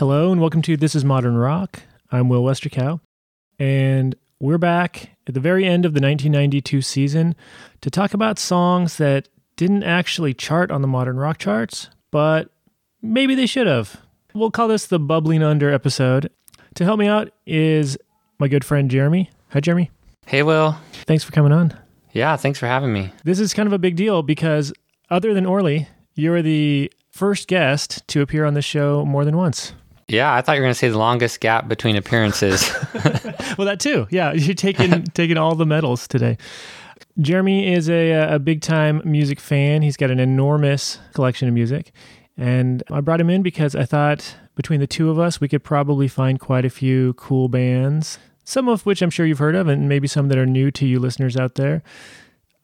Hello and welcome to This is Modern Rock. I'm Will Westercow, and we're back at the very end of the 1992 season to talk about songs that didn't actually chart on the modern rock charts, but maybe they should have. We'll call this the Bubbling Under episode. To help me out is my good friend Jeremy. Hi, Jeremy. Hey, Will. Thanks for coming on. Yeah, thanks for having me. This is kind of a big deal because, other than Orly, you're the first guest to appear on the show more than once. Yeah, I thought you were going to say the longest gap between appearances. well, that too. Yeah, you're taking taking all the medals today. Jeremy is a, a big time music fan. He's got an enormous collection of music. And I brought him in because I thought between the two of us, we could probably find quite a few cool bands, some of which I'm sure you've heard of, and maybe some that are new to you listeners out there.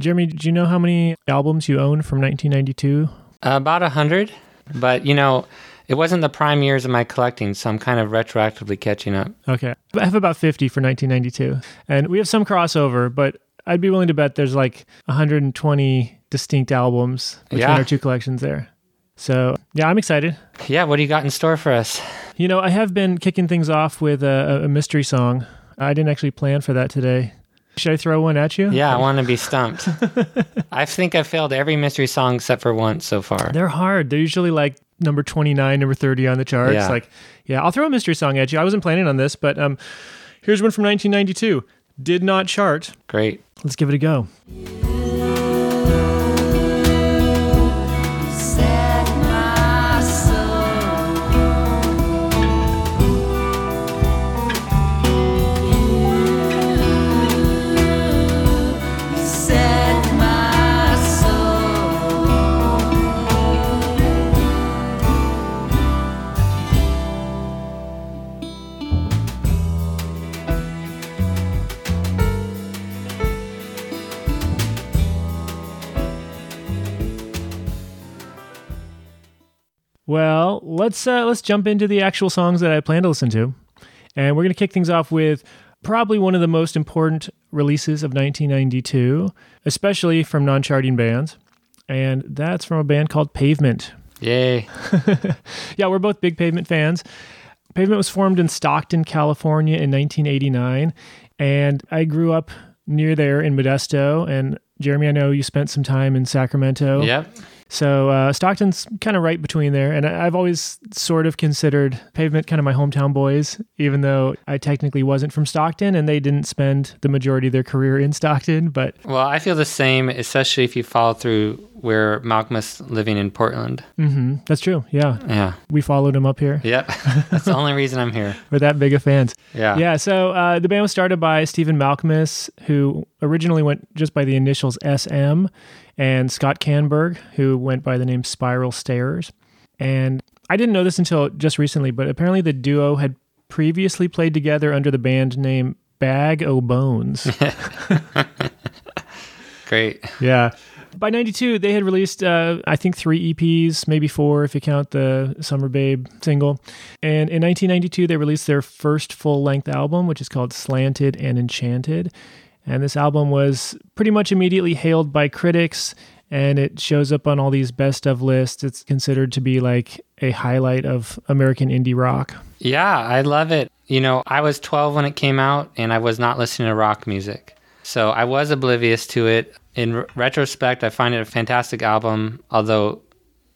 Jeremy, do you know how many albums you own from 1992? About a hundred, but you know, it wasn't the prime years of my collecting, so I'm kind of retroactively catching up. Okay. I have about 50 for 1992. And we have some crossover, but I'd be willing to bet there's like 120 distinct albums between Yeah. our two collections there. So, yeah, I'm excited. Yeah, what do you got in store for us? You know, I have been kicking things off with a, a mystery song. I didn't actually plan for that today. Should I throw one at you? Yeah, I want to be stumped. I think I've failed every mystery song except for once so far. They're hard. They're usually like number 29, number 30 on the charts. Yeah. Like, yeah, I'll throw a mystery song at you. I wasn't planning on this, but um, here's one from 1992. Did not chart. Great. Let's give it a go. Well, let's uh, let's jump into the actual songs that I plan to listen to, and we're gonna kick things off with probably one of the most important releases of 1992, especially from non-charting bands, and that's from a band called Pavement. Yay. Yeah, we're both big Pavement fans. Pavement was formed in Stockton, California in 1989, and I grew up near there in Modesto. And Jeremy, I know you spent some time in Sacramento. Yep. So uh, Stockton's kind of right between there, and I- I've always sort of considered Pavement kind of my hometown boys, even though I technically wasn't from Stockton, and they didn't spend the majority of their career in Stockton. But Well, I feel the same, especially if you follow through where Malcolm is living in Portland. hmm that's true. Yeah, Yeah. we followed him up here. Yep. That's the only reason I'm here. We're that big of fans. Yeah. Yeah, so uh, the band was started by Stephen Malkmus, who originally went just by the initials SM, and Scott Kannberg, who went by the name Spiral Stairs. And I didn't know this until just recently, but apparently the duo had previously played together under the band name Bag O' Bones. Great. yeah. By 92, they had released, uh, I think, three EPs, maybe four if you count the Summer Babe single. And in 1992, they released their first full length album, which is called Slanted and Enchanted. And this album was pretty much immediately hailed by critics, and it shows up on all these best of lists. It's considered to be like a highlight of American indie rock. Yeah, I love it. You know, I was 12 when it came out and I was not listening to rock music. So I was oblivious to it. In retrospect, I find it a fantastic album, although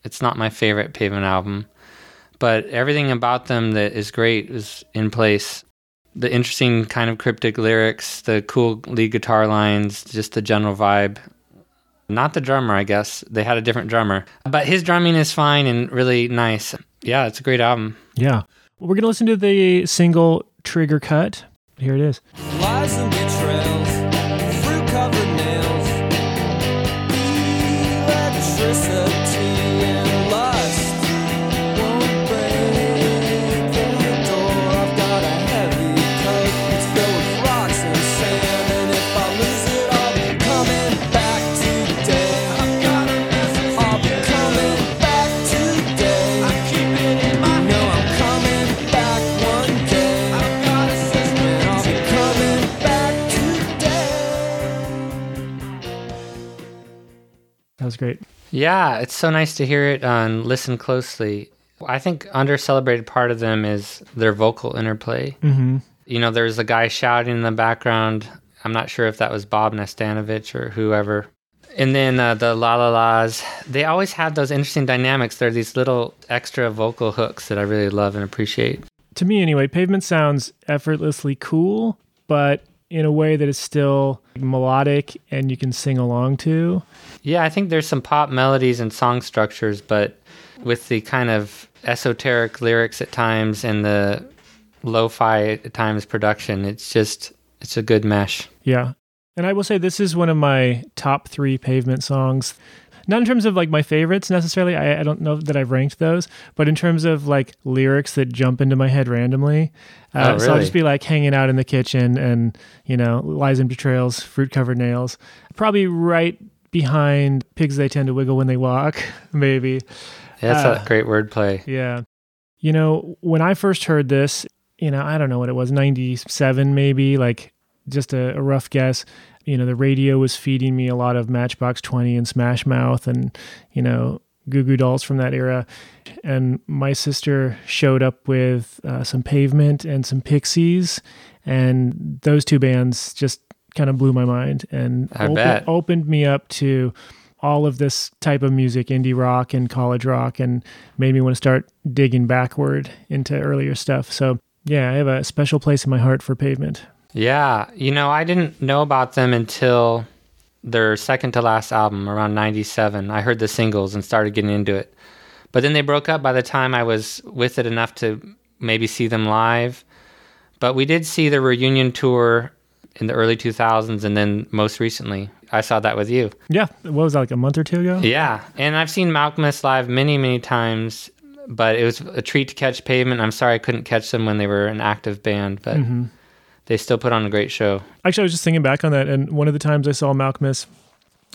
it's not my favorite Pavement album. But everything about them that is great is in place. The interesting kind of cryptic lyrics, the cool lead guitar lines, just the general vibe. Not the drummer, I guess. They had a different drummer. But his drumming is fine and really nice. Yeah, it's a great album. Yeah. Well, We're going to listen to the single Trigger Cut. Here it is. Was great. Yeah, it's so nice to hear it on Listen Closely. I think under celebrated part of them is their vocal interplay. Mm-hmm. You know, there's a guy shouting in the background. I'm not sure if that was Bob Nastanovich or whoever. And then uh, the La La Las, they always have those interesting dynamics. They're these little extra vocal hooks that I really love and appreciate. To me, anyway, Pavement sounds effortlessly cool, but in a way that is still melodic and you can sing along to. Yeah, I think there's some pop melodies and song structures, but with the kind of esoteric lyrics at times and the lo-fi at times production, it's just it's a good mesh. Yeah. And I will say this is one of my top three pavement songs. Not in terms of like my favorites necessarily. I, I don't know that I've ranked those, but in terms of like lyrics that jump into my head randomly. Uh, Oh, So I'll just be like hanging out in the kitchen and, you know, lies and betrayals, fruit covered nails. Probably right behind pigs they tend to wiggle when they walk, maybe. That's Uh, a great wordplay. Yeah. You know, when I first heard this, you know, I don't know what it was, 97 maybe, like just a, a rough guess. You know, the radio was feeding me a lot of Matchbox 20 and Smash Mouth and, you know, Goo Goo Dolls from that era. And my sister showed up with uh, some Pavement and some Pixies. And those two bands just kind of blew my mind and opened me up to all of this type of music, indie rock and college rock, and made me want to start digging backward into earlier stuff. So, yeah, I have a special place in my heart for Pavement. Yeah, you know, I didn't know about them until their second to last album around 97. I heard the singles and started getting into it. But then they broke up by the time I was with it enough to maybe see them live. But we did see the reunion tour in the early 2000s and then most recently I saw that with you. Yeah, what was that, like a month or two ago? Yeah, and I've seen Malkmus live many, many times, but it was a treat to catch Pavement. I'm sorry I couldn't catch them when they were an active band, but mm-hmm. they still put on a great show. Actually, I was just thinking back on that, and one of the times I saw Malkmus,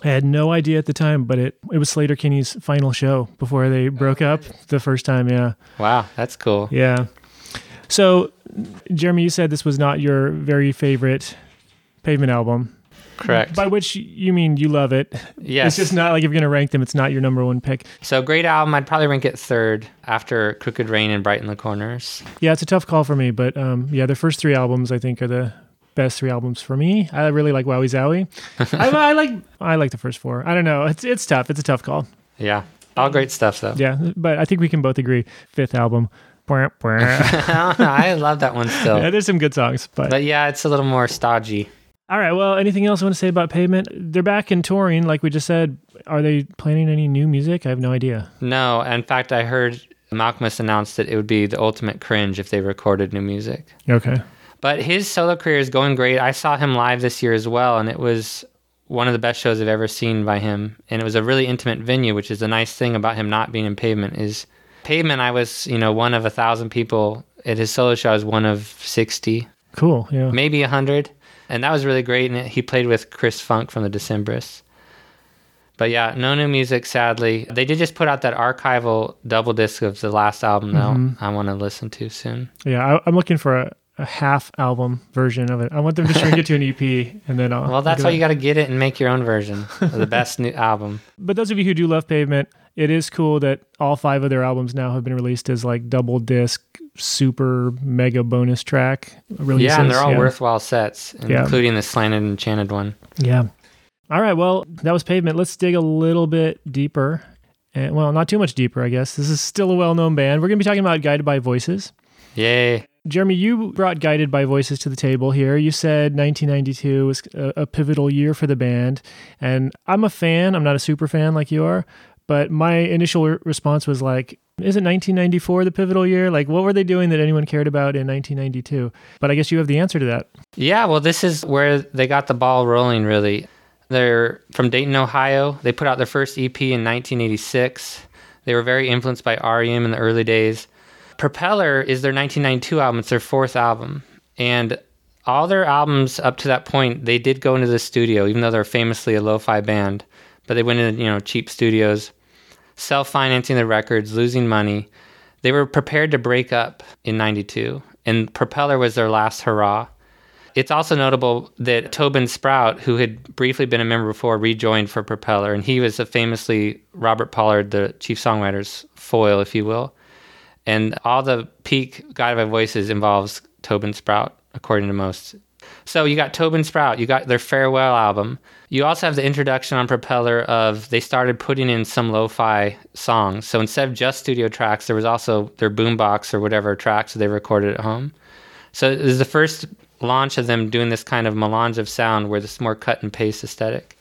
I had no idea at the time, but it it was Sleater-Kinney's final show before they broke up the first time. Yeah, Wow, that's cool. yeah. So, Jeremy, you said this was not your very favorite Pavement album. Correct. By which you mean you love it. Yes. It's just not like if you're going to rank them, it's not your number one pick. So great album. I'd probably rank it third after Crooked Rain and Brighten the Corners. Yeah, it's a tough call for me, but um, yeah, their first three albums I think are the best three albums for me. I really like Wowee Zowee. I, I like I like the first four. I don't know. It's it's tough. It's a tough call. Yeah, all great stuff though. Yeah, but I think we can both agree. Fifth album. I love that one still. yeah, there's some good songs, but But yeah, it's a little more stodgy. All right. Well, anything else I want to say about Pavement? They're back in touring, like we just said. Are they planning any new music? I have no idea. No, in fact, I heard Malkmus announced that it would be the ultimate cringe if they recorded new music. Okay. But his solo career is going great. I saw him live this year as well, and it was one of the best shows I've ever seen by him. And it was a really intimate venue, which is the nice thing about him not being in Pavement. Is Pavement? I was, you know, one of a thousand people. At his solo show, I was one of sixty, Cool. Yeah. maybe a hundred, and that was really great. And he played with Chris Funk from the Decemberists. But yeah, no new music, sadly. They did just put out that archival double disc of the last album, though. Mm-hmm. I want to listen to soon. Yeah. I, I'm looking for a, a half album version of it. I want them to shrink it to an EP, and then I'll. Well, that's why you got to get it and make your own version of the best new album. but those of you who do love Pavement, it is cool that all five of their albums now have been released as like double disc, super mega bonus track releases. Yeah, and they're all worthwhile sets, Yeah. including the slanted and enchanted one. Yeah. All right. Well, that was Pavement. Let's dig a little bit deeper. And, well, not too much deeper, I guess. This is still a well known band. We're going to be talking about Guided by Voices. Yay. Jeremy, you brought Guided by Voices to the table here. You said 1992 was a, a pivotal year for the band. And I'm a fan. I'm not a super fan like you are. But my initial re- response was like, isn't 1994 the pivotal year? Like, what were they doing that anyone cared about in 1992? But I guess you have the answer to that. Yeah, well, this is where they got the ball rolling, really. They're from Dayton, Ohio. They put out their first EP in 1986. They were very influenced by REM in the early days. Propeller is their 1992 album. It's their fourth album. And all their albums up to that point, they did go into the studio, even though they're famously a lo-fi band. But they went into, you know, cheap studios, self-financing the records, losing money. They were prepared to break up in 92. And Propeller was their last hurrah. It's also notable that Tobin Sprout, who had briefly been a member before, rejoined for Propeller, and he was a famously Robert Pollard, the chief songwriter's foil, if you will. And all the peak Guided by Voices involves Tobin Sprout, according to most. So you got Tobin Sprout, you got their farewell album. You also have the introduction on Propeller of they started putting in some lo-fi songs. So instead of just studio tracks, there was also their boombox or whatever tracks they recorded at home. So it was the first launch of them doing this kind of melange of sound where this more cut and paste aesthetic.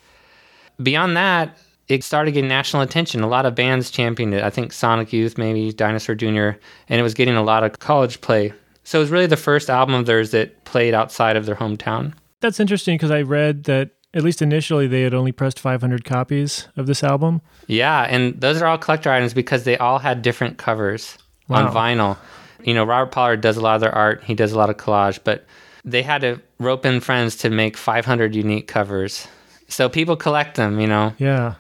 Beyond that, it started getting national attention. A lot of bands championed it. I think Sonic Youth, maybe Dinosaur Jr., and it was getting a lot of college play. So it was really the first album of theirs that played outside of their hometown. That's interesting because I read that at least initially they had only pressed 500 copies of this album. Yeah, and those are all collector items because they all had different covers Wow. on vinyl. You know, Robert Pollard does a lot of their art, he does a lot of collage, but they had to rope in friends to make 500 unique covers. So people collect them, you know. Yeah.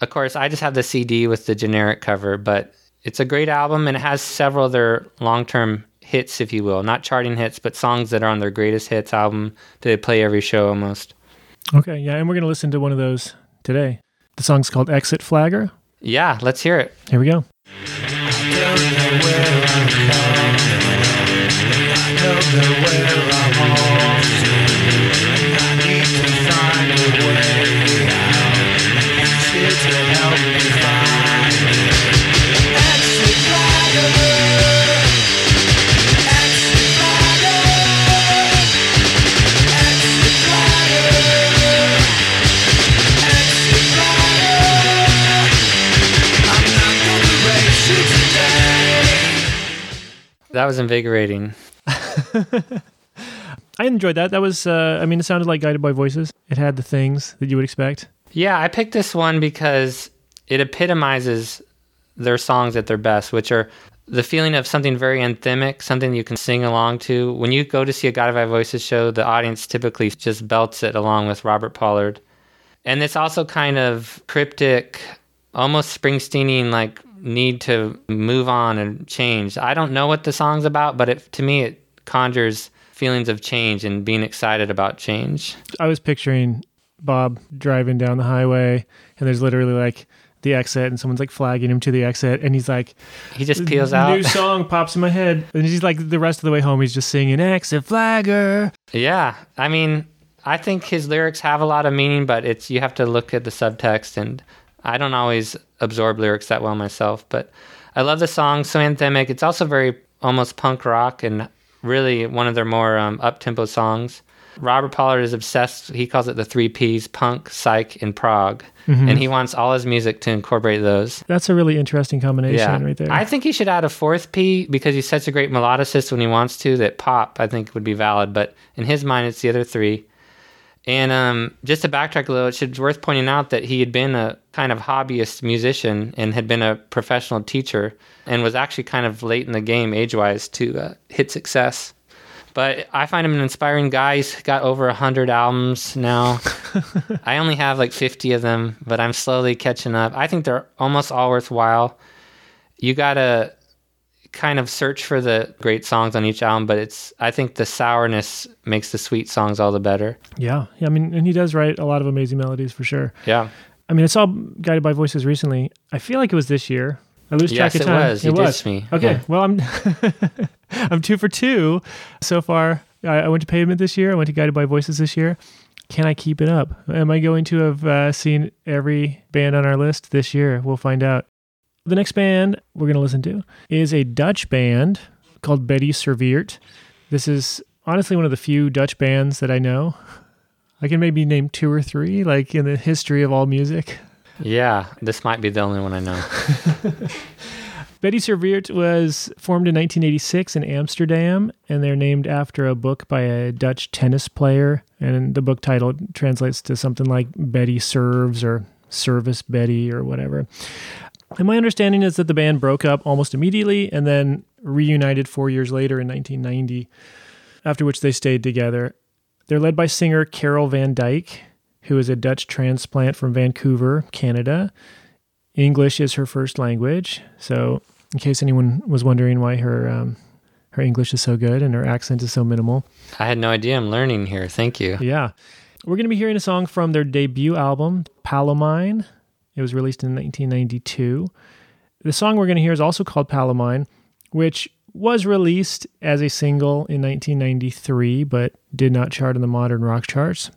Of course, I just have the CD with the generic cover, but it's a great album and it has several of their long term hits, if you will. Not charting hits, but songs that are on their greatest hits album that they play every show almost. Okay. Yeah. And we're going to listen to one of those today. The song's called Exit Flagger. Yeah, let's hear it. Here we go. That was invigorating. I enjoyed that. That was, uh, I mean, it sounded like Guided by Voices. It had the things that you would expect. Yeah, I picked this one because it epitomizes their songs at their best, which are the feeling of something very anthemic, something you can sing along to. When you go to see a Guided by Voices show, the audience typically just belts it along with Robert Pollard. And it's also kind of cryptic, almost Springsteenian, like need to move on and change. I don't know what the song's about, but it, to me, it conjures feelings of change and being excited about change. I was picturing Bob driving down the highway, and there's literally like the exit, and someone's like flagging him to the exit, and he's like, He just peels out. A new song pops in my head, and he's like the rest of the way home, he's just singing "Exit Flagger." Yeah, I mean, I think his lyrics have a lot of meaning, but it's you have to look at the subtext, and I don't always absorb lyrics that well myself. But I love the song, so anthemic. It's also very almost punk rock, and really one of their more um, up tempo songs. Robert Pollard is obsessed. He calls it the three P's: punk, psych, and prog, and he wants all his music to incorporate those. That's a really interesting combination Yeah, right there. I think he should add a fourth P because he's such a great melodicist when he wants to. That pop, I think, would be valid, but in his mind, it's the other three. And um, just to backtrack a little, it's worth pointing out that he had been a kind of hobbyist musician and had been a professional teacher, and was actually kind of late in the game age-wise to uh, hit success. But I find him an inspiring guy. He's got over 100 albums now. I only have like 50 of them, but I'm slowly catching up. I think they're almost all worthwhile. You got to kind of search for the great songs on each album, but it's I think the sourness makes the sweet songs all the better. yeah, yeah. I mean, and he does write a lot of amazing melodies for sure. Yeah. I mean, I saw Guided by Voices recently. I feel like it was this year. I lose Yes, track of time. Yes, it was. You ditched me. Okay, Yeah. well, I'm I'm two for two so far. I, I went to Pavement this year. I went to Guided by Voices this year. Can I keep it up? Am I going to have uh, seen every band on our list this year? We'll find out. The next band we're going to listen to is a Dutch band called Bettie Serveert. This is honestly one of the few Dutch bands that I know. I can maybe name two or three, like in the history of all music. Yeah, this might be the only one I know. Bettie Serveert was formed in 1986 in Amsterdam, and they're named after a book by a Dutch tennis player. And the book title translates to something like Betty Serves or Service Betty or whatever. And my understanding is that the band broke up almost immediately and then reunited four years later in 1990, after which they stayed together. They're led by singer Carol van Dyk, who is a Dutch transplant from Vancouver, Canada. English is her first language. So, in case anyone was wondering why her um, her English is so good and her accent is so minimal, I had no idea. I'm learning here. Thank you. yeah, we're going to be hearing a song from their debut album, Palomine. It was released in 1992. The song we're going to hear is also called Palomine, which was released as a single in 1993, but did not chart in the modern rock charts.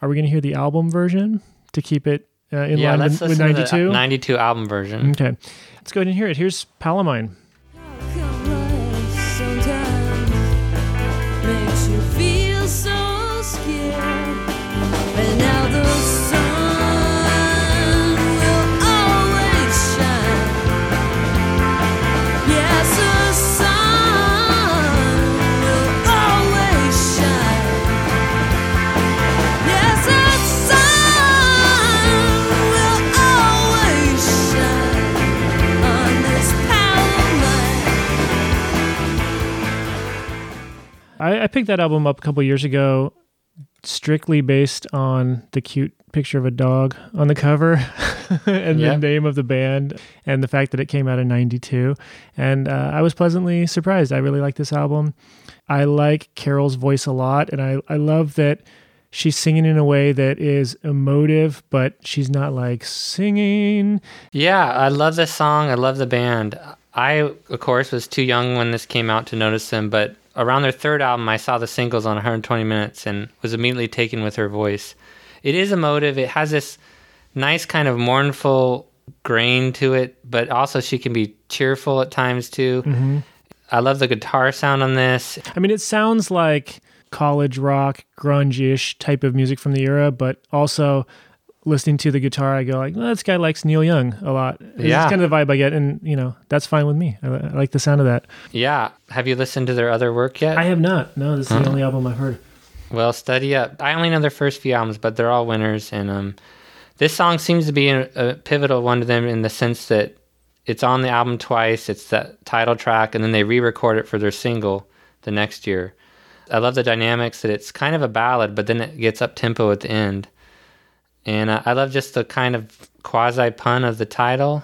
Are we going to hear the album version to keep it uh, in yeah, line let's with, with listen to the 92? 92 album version. Okay, let's go ahead and hear it. Here's Palomine. Come life sometimes makes you feel so scared. And now the I, I picked that album up a couple years ago, strictly based on the cute picture of a dog on the cover and the name of the band and the fact that it came out in 92. And uh, I was pleasantly surprised. I really like this album. I like Carol's voice a lot, and I, I love that she's singing in a way that is emotive, but she's not like singing. Yeah, I love this song. I love the band. I, of course, was too young when this came out to notice them, but around their third album, I saw the singles on 120 Minutes and was immediately taken with her voice. It is emotive. It has this nice kind of mournful grain to it, but also she can be cheerful at times too. Mm-hmm. I love the guitar sound on this. I mean, it sounds like college rock, grunge-ish type of music from the era, but also listening to the guitar, I go like, well, this guy likes Neil Young a lot. Yeah. It's kind of the vibe I get, and you know, that's fine with me. I, I like the sound of that. Yeah. Have you listened to their other work yet? I have not. No, this is the only album I've heard. Well, study up. I only know their first few albums, but they're all winners. And um, this song seems to be a, a pivotal one to them in the sense that it's on the album twice. It's that title track, and then they re-record it for their single the next year. I love the dynamics that it's kind of a ballad, but then it gets up tempo at the end. And uh, I love just the kind of quasi pun of the title.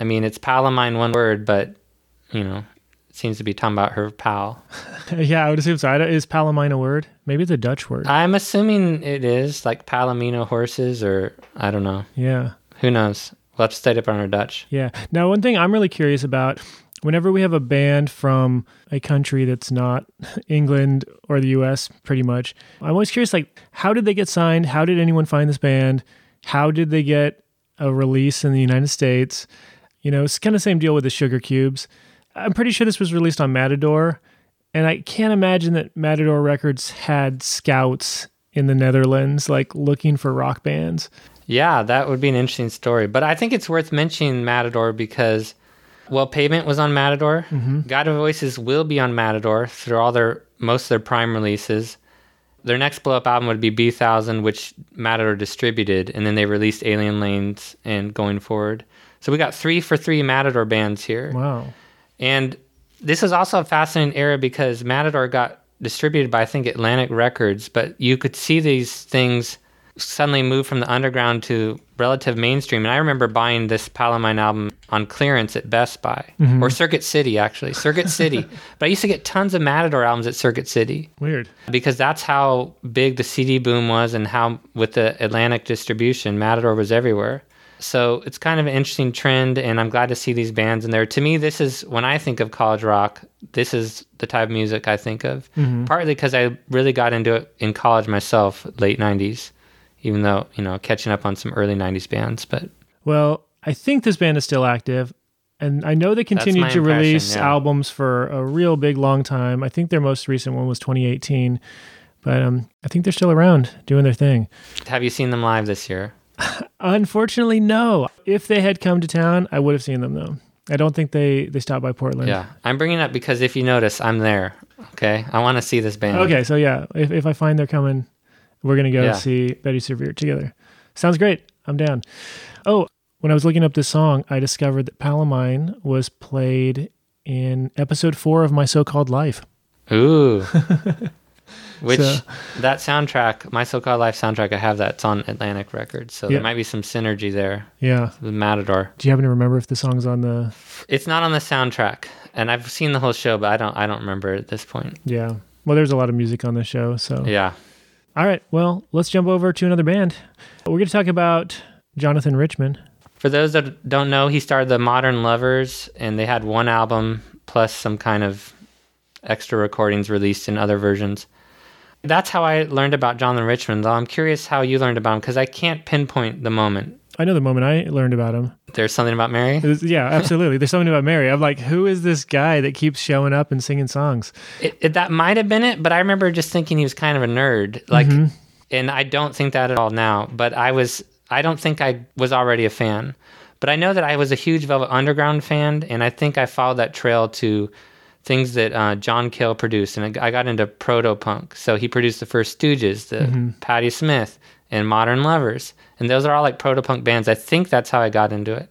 I mean, it's Palomine one word, but you know, it seems to be talking about her pal. yeah, I would assume so. Is Palomine a word? Maybe it's a Dutch word. I'm assuming it is like Palomino horses, or I don't know. yeah. Who knows? We'll have to study up on our Dutch. Yeah. Now, one thing I'm really curious about whenever we have a band from a country that's not England or the US, pretty much, I'm always curious like, how did they get signed? How did anyone find this band? How did they get a release in the United States? You know, it's kind of the same deal with the Sugarcubes. I'm pretty sure this was released on Matador, and I can't imagine that Matador Records had scouts in the Netherlands, like looking for rock bands. Yeah, that would be an interesting story. But I think it's worth mentioning Matador because, well, Pavement was on Matador. Mm-hmm. God of Voices will be on Matador through all their most of their prime releases. Their next blow up album would be Bee Thousand, which Matador distributed, and then they released Alien Lanes and going forward. So we got three for three Matador bands here. Wow. And this is also a fascinating era because Matador got distributed by I think Atlantic Records, but you could see these things suddenly moved from the underground to relative mainstream. And I remember buying this Palomine album on clearance at Best Buy mm-hmm. or Circuit City, actually, Circuit City. But I used to get tons of Matador albums at Circuit City Weird. because that's how big the CD boom was and how with the Atlantic distribution, Matador was everywhere. So it's kind of an interesting trend, and I'm glad to see these bands in there. To me, this is when I think of college rock, this is the type of music I think of. Mm-hmm. Partly because I really got into it in college myself, late 90s, even though, you know, catching up on some early 90s bands. But Well, I think this band is still active. And I know they continue my to release yeah. albums for a real big long time. I think their most recent one was 2018. But um, I think they're still around doing their thing. have you seen them live this year? Unfortunately, no. If they had come to town, I would have seen them though. I don't think they they stopped by Portland. Yeah. I'm bringing it up because if you notice, I'm there. Okay. I want to see this band. Okay, so yeah, if if I find they're coming, we're gonna go Yeah. see Bettie Serveert together. Sounds great. I'm down. Oh, when I was looking up this song, I discovered that Palomine was played in episode four of My So-Called Life. Ooh. Which So- that soundtrack, my so-called life soundtrack, I have that. It's on Atlantic Records, so Yeah. there might be some synergy there Yeah. The Matador. Do you happen to remember if the song's on the? It's not on the soundtrack, and I've seen the whole show, but I don't. I don't remember at this point. Yeah. Well, there's a lot of music on the show, so. Yeah. All right. Well, let's jump over to another band. We're going to talk about Jonathan Richman. For those that don't know, he started the Modern Lovers, and they had one album plus some kind of extra recordings released in other versions. That's how I learned about Jonathan Richman, though I'm curious how you learned about him because I can't pinpoint the moment. I know the moment I learned about him. There's something about Mary? Was- yeah, absolutely. There's something about Mary. I'm like, who is this guy that keeps showing up and singing songs? It, it, that might have been it, but I remember just thinking he was kind of a nerd. Like, and I don't think that at all now. But I was, I don't think I was already a fan. But I know that I was a huge Velvet Underground fan, and I think I followed that trail to things that uh, John Cale produced, and I I got into proto punk. So he produced the first Stooges, the Patti Smith, and Modern Lovers, and those are all like proto punk bands. I think that's how I got into it.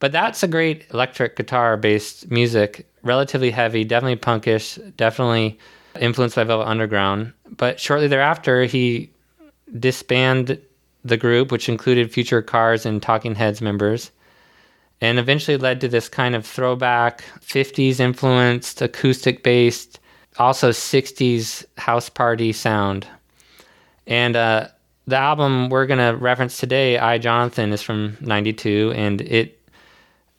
But that's a great electric guitar based music, relatively heavy, definitely punkish, definitely influenced by Velvet Underground. But shortly thereafter, he disbanded the group, which included Future Cars and Talking Heads members, and eventually led to this kind of throwback 50s influenced, acoustic based, also 60s house party sound. And uh, the album we're going to reference today, I Jonathan, is from 92, and it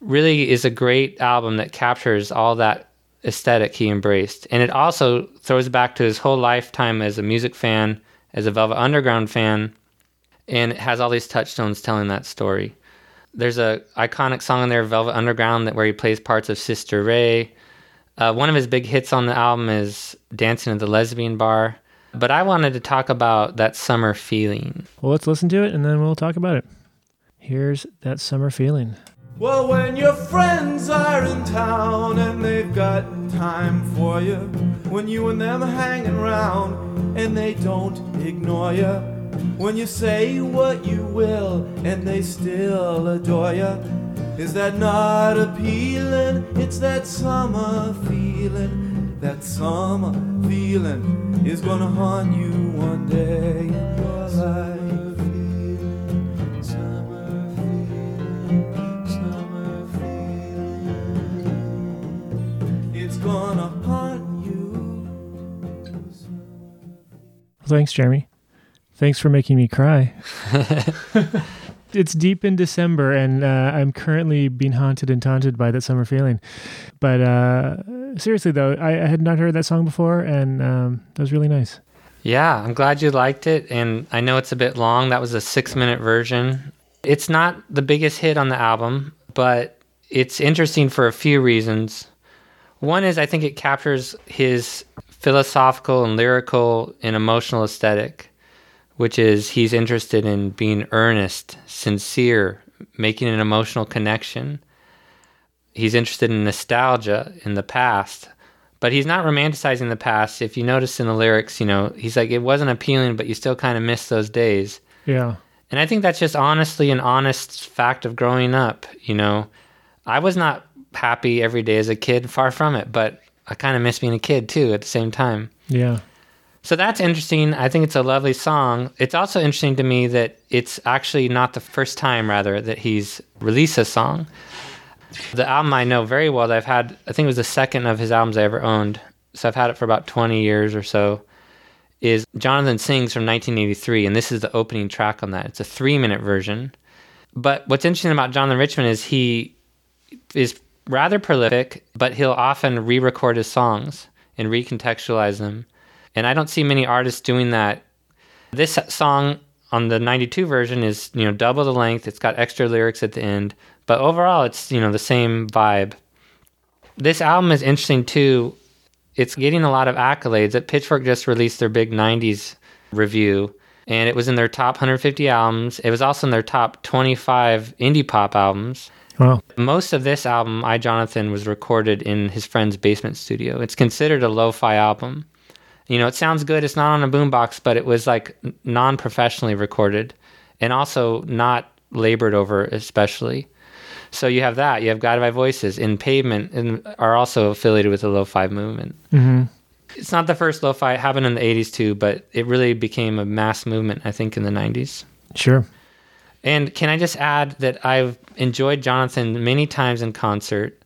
really is a great album that captures all that aesthetic he embraced. And it also throws back to his whole lifetime as a music fan, as a Velvet Underground fan, and it has all these touchstones telling that story. There's a iconic song in there, Velvet Underground, that where he plays parts of Sister Ray. Uh, one of his big hits on the album is Dancing at the Lesbian Bar. But I wanted to talk about that summer feeling. Well, let's listen to it and then we'll talk about it. Here's that summer feeling. Well, when your friends are in town and they've got time for you, when you and them are hanging around and they don't ignore you, when you say what you will and they still adore you, is that not appealing? It's that summer feeling. That summer feeling is gonna haunt you one day in your life. Summer feeling, summer feeling. It's gonna haunt you. Thanks, Jeremy. Thanks for making me cry. it's deep in December, and uh, I'm currently being haunted and taunted by that summer feeling. But uh, seriously, though, I, I had not heard that song before, and um, that was really nice. Yeah, I'm glad you liked it. And I know it's a bit long. That was a six minute version. It's not the biggest hit on the album, but it's interesting for a few reasons. One is I think it captures his philosophical and lyrical and emotional aesthetic, which is he's interested in being earnest, sincere, making an emotional connection. He's interested in nostalgia in the past, but he's not romanticizing the past. If you notice in the lyrics, you know, he's like, it wasn't appealing, but you still kind of miss those days. Yeah. And I think that's just honestly an honest fact of growing up. You know, I was not happy every day as a kid, far from it, but I kind of miss being a kid too at the same time. Yeah. So that's interesting. I think it's a lovely song. It's also interesting to me that it's actually not the first time, rather, that he's released a song. The album I know very well that I've had, I think it was the second of his albums I ever owned. So I've had it for about 20 years or so, is Jonathan Sings from 1983. And this is the opening track on that. It's a three minute version. But what's interesting about Jonathan Richman is he is rather prolific, but he'll often re record his songs and recontextualize them. And I don't see many artists doing that. This song on the 92 version is, you know, double the length. It's got extra lyrics at the end, but overall it's, you know, the same vibe. This album is interesting too. It's getting a lot of accolades. That Pitchfork just released their big 90s review and it was in their top 150 albums. It was also in their top 25 indie pop albums. Wow. Most of this album, I Jonathan, was recorded in his friend's basement studio. It's considered a lo-fi album. You know, it sounds good. It's not on a boombox, but it was like non-professionally recorded, and also not labored over, especially. So you have that. You have Guided by Voices in Pavement, and are also affiliated with the lo-fi movement. hmm It's not the first lo-fi. It happened in the '80s too, but it really became a mass movement, I think, in the '90s. Sure. And can I just add that I've enjoyed Jonathan many times in concert.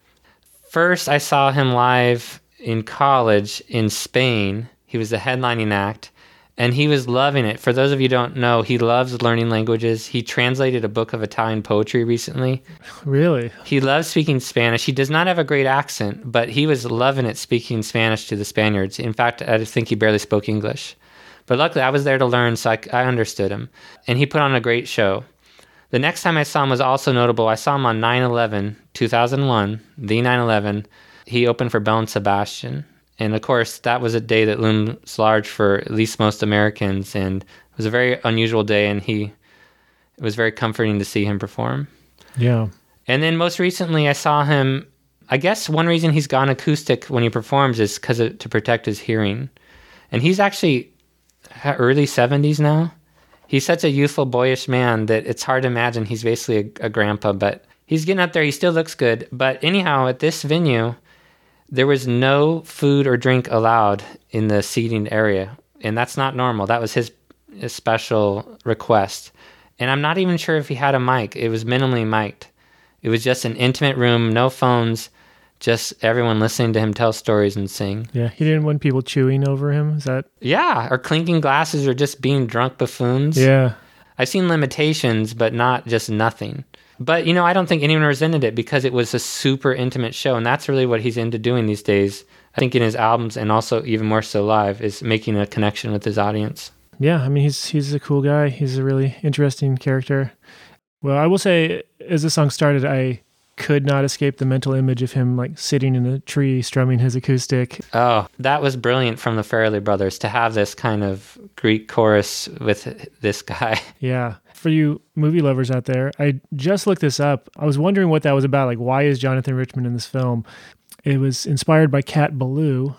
First, I saw him live in college in Spain. He was the headlining act. and he was loving it. For those of you who don't know, he loves learning languages. He translated a book of Italian poetry recently. Really? He loves speaking Spanish. He does not have a great accent, but he was loving it speaking Spanish to the Spaniards. In fact, I think he barely spoke English. But luckily, I was there to learn, so I, I understood him. And he put on a great show. The next time I saw him was also notable. I saw him on 9 11, 2001, the 9 11. He opened for Belle and Sebastian. And of course, that was a day that looms large for at least most Americans. And it was a very unusual day, and he, it was very comforting to see him perform. Yeah. And then most recently, I saw him. I guess one reason he's gone acoustic when he performs is because to protect his hearing. And he's actually early 70s now. He's such a youthful, boyish man that it's hard to imagine he's basically a, a grandpa, but he's getting up there. He still looks good. But anyhow, at this venue, there was no food or drink allowed in the seating area. And that's not normal. That was his, his special request. And I'm not even sure if he had a mic. It was minimally mic'd. It was just an intimate room, no phones, just everyone listening to him tell stories and sing. Yeah. He didn't want people chewing over him. Is that? Yeah, or clinking glasses or just being drunk buffoons. Yeah. I've seen limitations, but not just nothing. But you know, I don't think anyone resented it because it was a super intimate show, and that's really what he's into doing these days. I think in his albums and also even more so live is making a connection with his audience. Yeah. I mean, he's he's a cool guy. He's a really interesting character. Well, I will say, as the song started, I could not escape the mental image of him like sitting in a tree strumming his acoustic. Oh, that was brilliant from the Farrelly brothers to have this kind of Greek chorus with this guy. Yeah. For you movie lovers out there, I just looked this up. I was wondering what that was about. Like, why is Jonathan Richman in this film? It was inspired by Cat Ballou.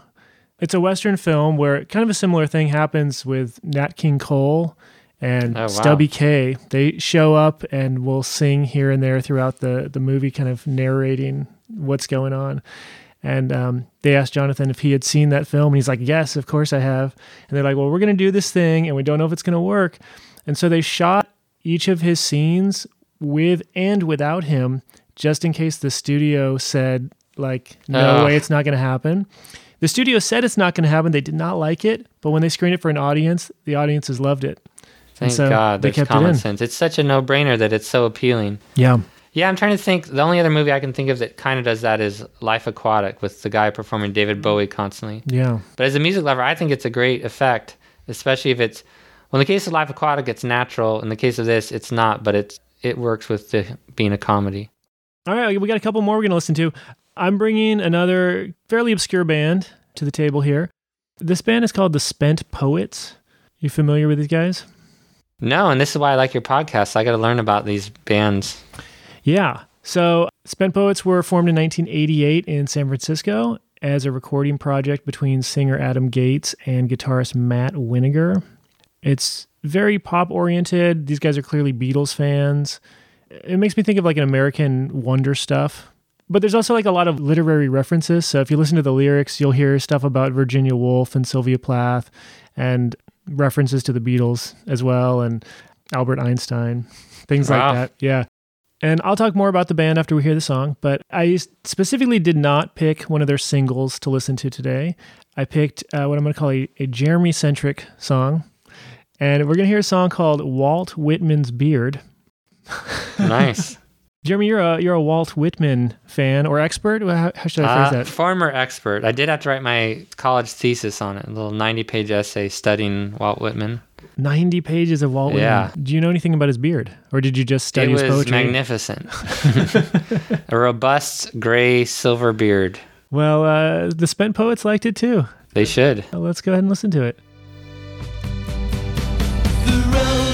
It's a Western film where kind of a similar thing happens with Nat King Cole and Oh, wow. Stubby Kaye They show up and will sing here and there throughout the, the movie, kind of narrating what's going on. And um, they asked Jonathan if he had seen that film, and he's like, "Yes, of course I have." And they're like, "Well, we're going to do this thing, and we don't know if it's going to work." And so they shot each of his scenes with and without him, just in case the studio said, "Like, no Ugh. way, it's not going to happen." The studio said it's not going to happen. They did not like it, but when they screened it for an audience, the audiences loved it. Thank so God, they kept it common in. sense. It's such a no-brainer that it's so appealing. Yeah, Yeah, I'm trying to think. The only other movie I can think of that kind of does that is Life Aquatic with the guy performing David Bowie constantly. yeah, But as a music lover, I think it's a great effect, especially if it's. Well, in the case of Life Aquatic, it's natural. In the case of this, it's not, but it's it works with the, being a comedy. All right, we got a couple more we're going to listen to. I'm bringing another fairly obscure band to the table here. This band is called the Spent Poets. You familiar with these guys? No, and this is why I like your podcast. I got to learn about these bands. Yeah. So, Spent Poets were formed in 1988 in San Francisco as a recording project between singer Adam Gates and guitarist Matt Winiger. It's very pop oriented. These guys are clearly Beatles fans. It makes me think of like an American Wonder stuff. But there's also like a lot of literary references. So if you listen to the lyrics, you'll hear stuff about Virginia Woolf and Sylvia Plath and references to the Beatles as well and Albert Einstein, things Wow. like that. Yeah. And I'll talk more about the band after we hear the song, but I specifically did not pick one of their singles to listen to today. I picked uh, what I'm going to call a, a Jeremy centric song. And we're going to hear a song called Walt Whitman's Beard. Nice. Jeremy, you're a you're a Walt Whitman fan or expert. How, how should I Uh, phrase that? former expert. I did have to write my college thesis on it, a little 90 page essay studying Walt Whitman. Ninety pages of Walt Whitman. Yeah. Do you know anything about his beard, or did you just study it his was magnificent. a robust gray silver beard. well, uh, the Spent Poets liked it too. They should. Uh, let's go ahead and listen to it. The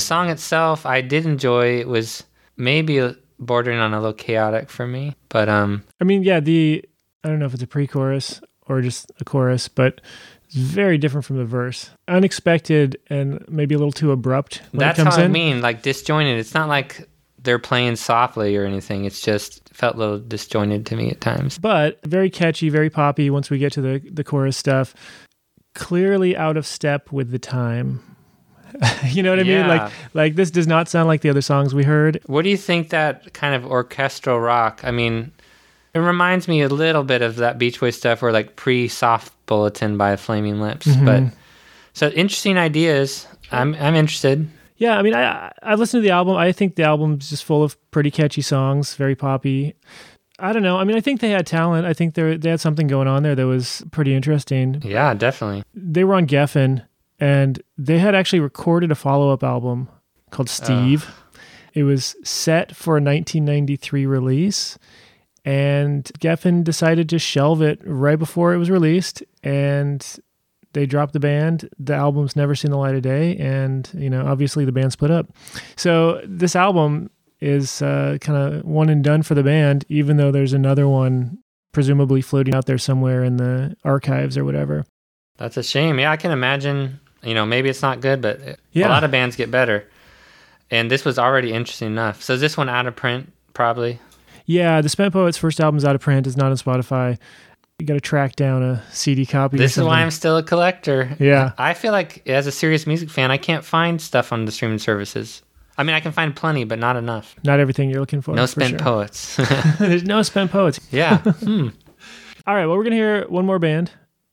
song itself, I did enjoy. It was maybe bordering on a little chaotic for me, but um, I mean, yeah, the I don't know if it's a pre-chorus or just a chorus, but very different from the verse. Unexpected and maybe a little too abrupt when That's it comes how I mean, like disjointed. It's not like they're playing softly or anything. It's just felt a little disjointed to me at times. but very catchy, very poppy once we get to the, the chorus stuff. Clearly out of step with the time. you know what I mean? Like like this does not sound like the other songs we heard. What do you think that kind of orchestral rock? I mean, it reminds me a little bit of that Beach Boys stuff or like pre soft bulletin by Flaming Lips. Mm-hmm. But so interesting ideas. I'm I'm interested. Yeah, I mean, I I listened to the album. I think the album's just full of pretty catchy songs, very poppy. I don't know. I mean, I think they had talent. I think they they had something going on there that was pretty interesting. Yeah, definitely. They were on Geffen, and they had actually recorded a follow up album called Steve. It was set for a 1993 release, and Geffen decided to shelve it right before it was released, and they dropped the band. The album's never seen the light of day, and you know, obviously, the band split up. So this album is uh, kind of one and done for the band, even though there's another one presumably floating out there somewhere in the archives or whatever. That's a shame. Yeah, I can imagine. You know, maybe it's not good, but Yeah. a lot of bands get better. And this was already interesting enough. So is this one out of print? Probably. Yeah, the Spent Poets first album's out of print. It's not on Spotify. You got to track down a CD copy. This is why. I'm still a collector. Yeah. I feel like as a serious music fan, I can't find stuff on the streaming services. I mean, I can find plenty, but not enough. not everything you're looking for. No for spent sure. poets. There's no Spent Poets. yeah. Hmm. All right, well, we're gonna hear one more band.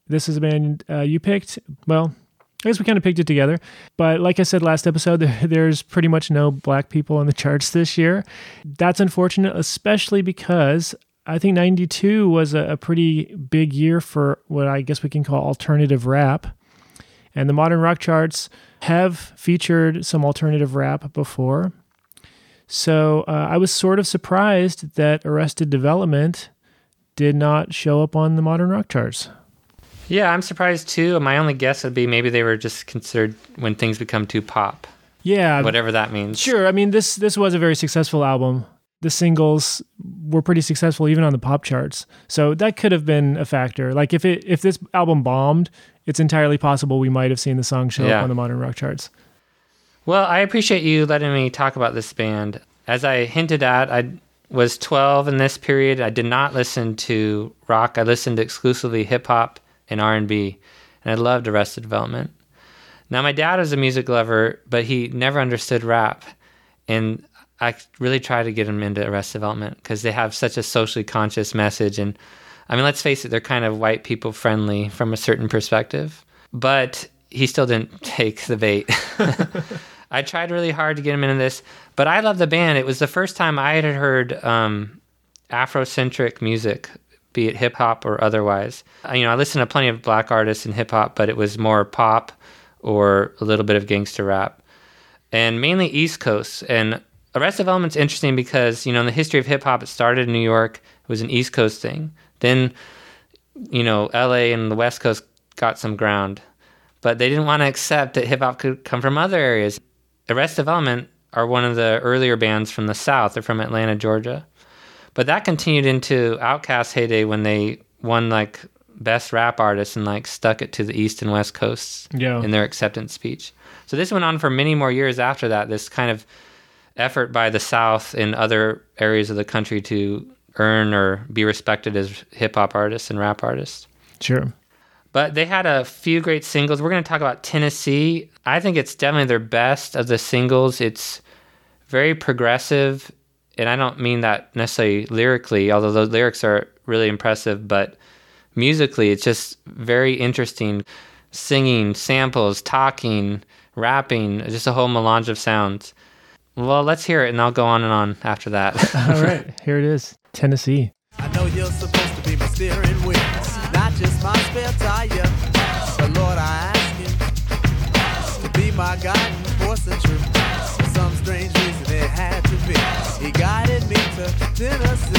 This is a band uh, you picked. Well, I guess we kind of picked it together. But like I said last episode, there's pretty much no black people on the charts this year. That's unfortunate, especially because I think 92 was a, pretty big year for what I guess we can call alternative rap. And the modern rock charts have featured some alternative rap before. So uh, I was sort of surprised that Arrested Development did not show up on the modern rock charts. Yeah, I'm surprised too. My only guess would be maybe they were just considered when things become too pop, Yeah, whatever that means. sure. I mean, this this was a very successful album. The singles were pretty successful even on the pop charts. So that could have been a factor. Like if it if this album bombed, it's entirely possible we might have seen the song show Yeah. up on the modern rock charts. Well, I appreciate you letting me talk about this band. As I hinted at, I was 12 in this period. I did not listen to rock. I listened exclusively hip hop and R&B, and I loved Arrested Development. Now, my dad was a music lover, but he never understood rap, and I really tried to get him into Arrested Development because they have such a socially conscious message. And I mean, let's face it, they're kind of white people friendly from a certain perspective. But he still didn't take the bait. I tried really hard to get him into this, but I love the band. It was the first time I had heard um, Afrocentric music, be it hip hop or otherwise. I- You know, I listened to plenty of black artists in hip hop, but it was more pop or a little bit of gangster rap, and mainly East Coast. And Arrested Development's interesting because you know in the history of hip hop, it started in New York. It was an East Coast thing. Then, you know, L.A. and the West Coast got some ground, but they didn't want to accept that hip hop could come from other areas. Arrested Development are one of the earlier bands from the South. They're from Atlanta, Georgia. But that continued into Outkast's heyday when they won like best rap artist and like stuck it to the East and West Coasts Yeah. in their acceptance speech. So this went on for many more years after that. This kind of effort by the South in other areas of the country to earn or be respected as hip hop artists and rap artists. Sure. But they had a few great singles. We're going to talk about Tennessee. I think it's definitely their best of the singles. It's very progressive, and I don't mean that necessarily lyrically, although the lyrics are really impressive, but musically, it's just very interesting. Singing, samples, talking, rapping, just a whole melange of sounds. Well, let's hear it, and I'll go on and on after that. All right, here it is. Tennessee. I know you're supposed to be my steering wheel, not just my spare tire. But Lord, I ask you to be my guiding to Tennessee.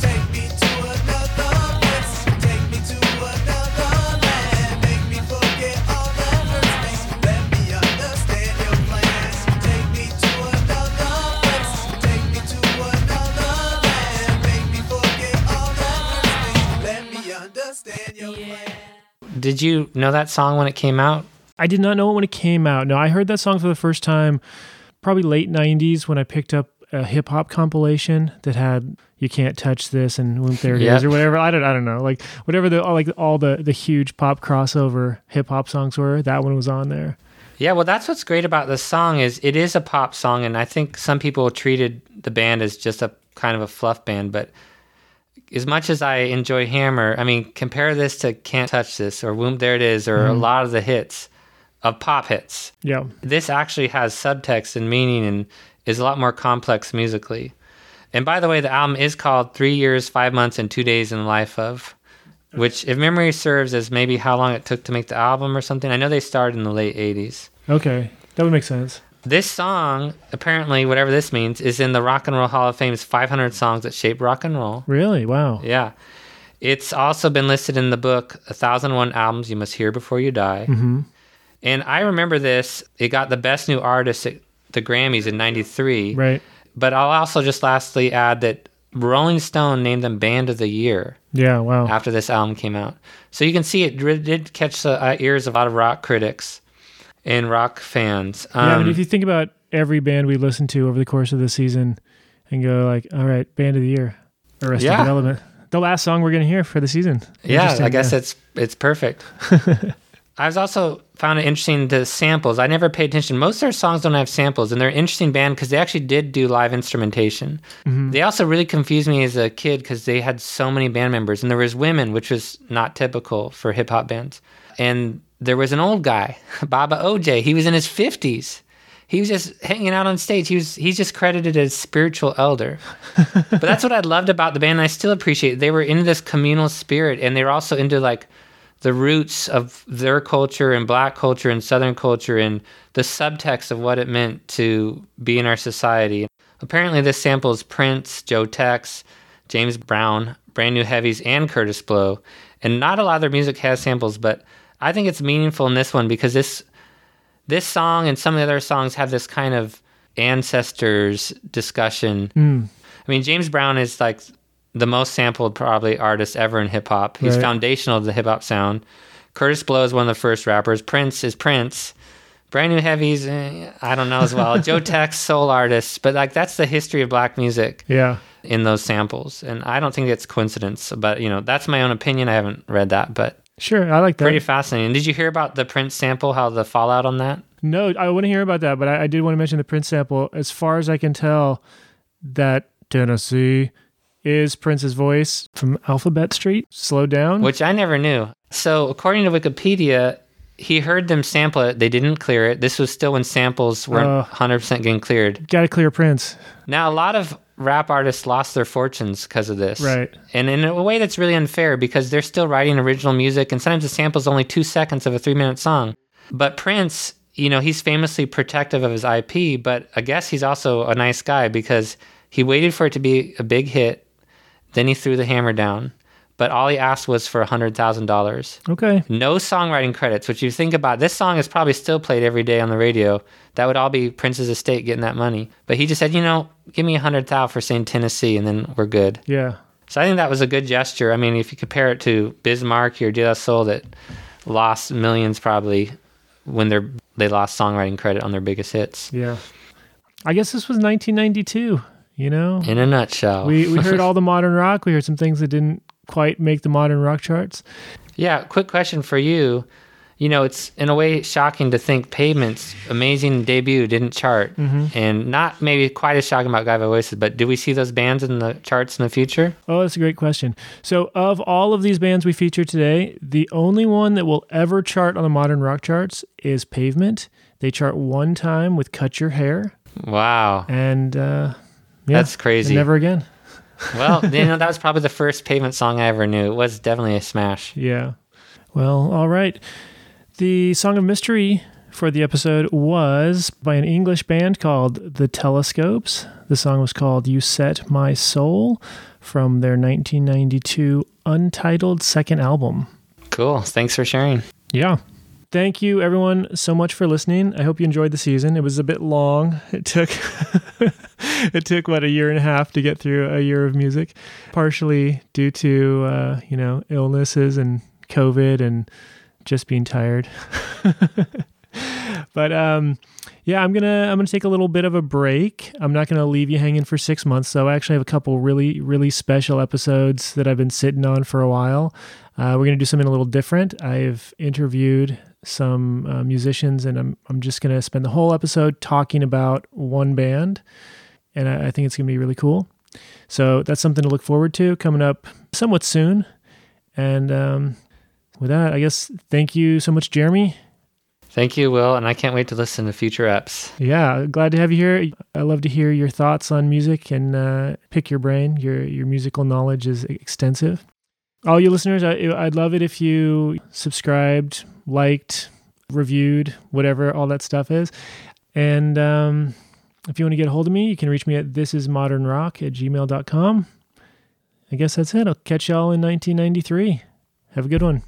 Take me to another place. Take me to another land. Make me forget all the hurts. me. Let me understand your plans. Take me to another place. Take me to another land. Make me forget all the hurts. me. Let me understand your plans. Did you know that song when it came out? I did not know it when it came out. No, I heard that song for the first time probably late 90s when I picked up a hip hop compilation that had "You Can't Touch This" and "Whoomp There It Is" Yep. or whatever. I don't, I don't know, like whatever the all, like all the the huge pop crossover hip hop songs were. That one was on there. Yeah, well, that's what's great about this song is it is a pop song, and I think some people treated the band as just a kind of a fluff band. But as much as I enjoy Hammer, I mean, compare this to "Can't Touch This" or "Whoomp There It Is" or a mm-hmm. lot of the hits of pop hits. Yeah, This actually has subtext and meaning and is a lot more complex musically. And by the way, the album is called Three Years, Five Months, and Two Days in the Life of, which, if memory serves, is maybe how long it took to make the album or something. I know they started in the late 80s. okay, that would make sense. This song, apparently, whatever this means, is in the Rock and Roll Hall of Fame's 500 songs that shaped rock and roll. Really? Wow. Yeah. It's also been listed in the book 1001 Albums You Must Hear Before You Die. hmm And I remember this. It got the Best New Artist the Grammys in 93. Right. But I'll also just lastly add that Rolling Stone named them Band of the Year Yeah. Wow. after this album came out. So you can see it did- did catch the uh, ears of a lot of rock critics and rock fans. yeah. I Um, mean, if you think about every band we listened to over the course of the season, and go like, all right, band of the year, Arrested Yeah. Development, the last song we're gonna hear for the season. Yeah, I guess yeah. it's it's perfect. I was also found it interesting the samples. I never paid attention. Most of their songs don't have samples, and they're an interesting band because they actually did do live instrumentation. Mm-hmm. They also really confused me as a kid because they had so many band members, and there was women, which was not typical for hip hop bands. And there was an old guy, Baba Oje. He was in his fifties. He was just hanging out on stage. He was he's just credited as spiritual elder. but that's what I loved about the band. And I still appreciate. It. They were into this communal spirit, and they were also into like the roots of their culture and black culture and southern culture and the subtext of what it meant to be in our society. Apparently, this samples Prince, Joe Tex, James Brown, Brand New Heavies, and Kurtis Blow. And not a lot of their music has samples, but I think it's meaningful in this one because this this song and some of the other songs have this kind of ancestors discussion. Mm. I mean, James Brown is like the most sampled probably artist ever in hip hop. He's Right. foundational to the hip hop sound. Kurtis Blow is one of the first rappers. Prince is Prince. Brand New Heavies, eh, I don't know as well. Joe Tex, soul artists, but like that's the history of black music Yeah. in those samples, and I don't think it's coincidence. But you know, that's my own opinion. I haven't read that, but Sure. I like that. pretty fascinating. Did you hear about the Prince sample? How the fallout on that? No, I want to hear about that, but I, I did want to mention the Prince sample. As far as I can tell, that Tennessee is Prince's voice from Alphabet Street, slowed down. which I never knew. So, according to Wikipedia, he heard them sample it. They didn't clear it. This was still when samples weren't Uh. 100% getting cleared. Got to clear Prince. Now, a lot of rap artists lost their fortunes because of this. Right. And in a way that's really unfair because they're still writing original music, and sometimes the sample's only two seconds of a three minute song. But Prince, you know, he's famously protective of his IP, but I guess he's also a nice guy because he waited for it to be a big hit, then he threw the hammer down. But all he asked was for $100,000. Okay. No songwriting credits, which you think about, this song is probably still played every day on the radio. That would all be Prince's estate getting that money. But he just said, you know, give me a hundred thou for saying Tennessee, and then we're good. Yeah. So I think that was a good gesture. I mean, if you compare it to Biz Markie or De La Soul that lost millions probably when they're they lost songwriting credit on their biggest hits. Yeah. I guess this was 1992, you know? In a nutshell. We, we heard all the modern rock. We heard some things that didn't quite make the modern rock charts. Yeah, quick question for you. You know, it's in a way shocking to think Pavement's amazing debut didn't chart, and not maybe quite as shocking about Guy Voices, but do we see those bands in the charts in the future? Oh, that's a great question. So, of all of these bands we feature today, the only one that will ever chart on the modern rock charts is Pavement. They chart one time with Cut Your Hair, Wow, and uh, yeah, that's crazy. never again. well, you know, that was probably the first Pavement song I ever knew. It was definitely a smash. Yeah. Well, all right. The song of mystery for the episode was by an English band called The Telescopes. The song was called You Set My Soul from their 1992 untitled second album. Cool. Thanks for sharing. Yeah. Thank you everyone so much for listening. I hope you enjoyed the season. It was a bit long. It took it took what a year and a half to get through a year of music, partially due to uh, you know illnesses and COVID and just being tired. but um, yeah, I'm gonna I'm gonna take a little bit of a break. I'm not gonna leave you hanging for six months. So I actually have a couple really really special episodes that I've been sitting on for a while. Uh, we're gonna do something a little different. I've interviewed some uh, musicians, and I'm I'm just gonna spend the whole episode talking about one band, and I, I think it's gonna be really cool. So that's something to look forward to coming up somewhat soon. And um, with that, I guess thank you so much, Jeremy. Thank you, Will, and I can't wait to listen to future eps. Yeah, glad to have you here. I love to hear your thoughts on music and uh, pick your brain. Your your musical knowledge is extensive. All you listeners, I, I'd love it if you subscribed, liked, reviewed, whatever all that stuff is. And um, if you want to get a hold of me, you can reach me at thisismodernrock at gmail.com. I guess that's it. I'll catch y'all in 1993. Have a good one.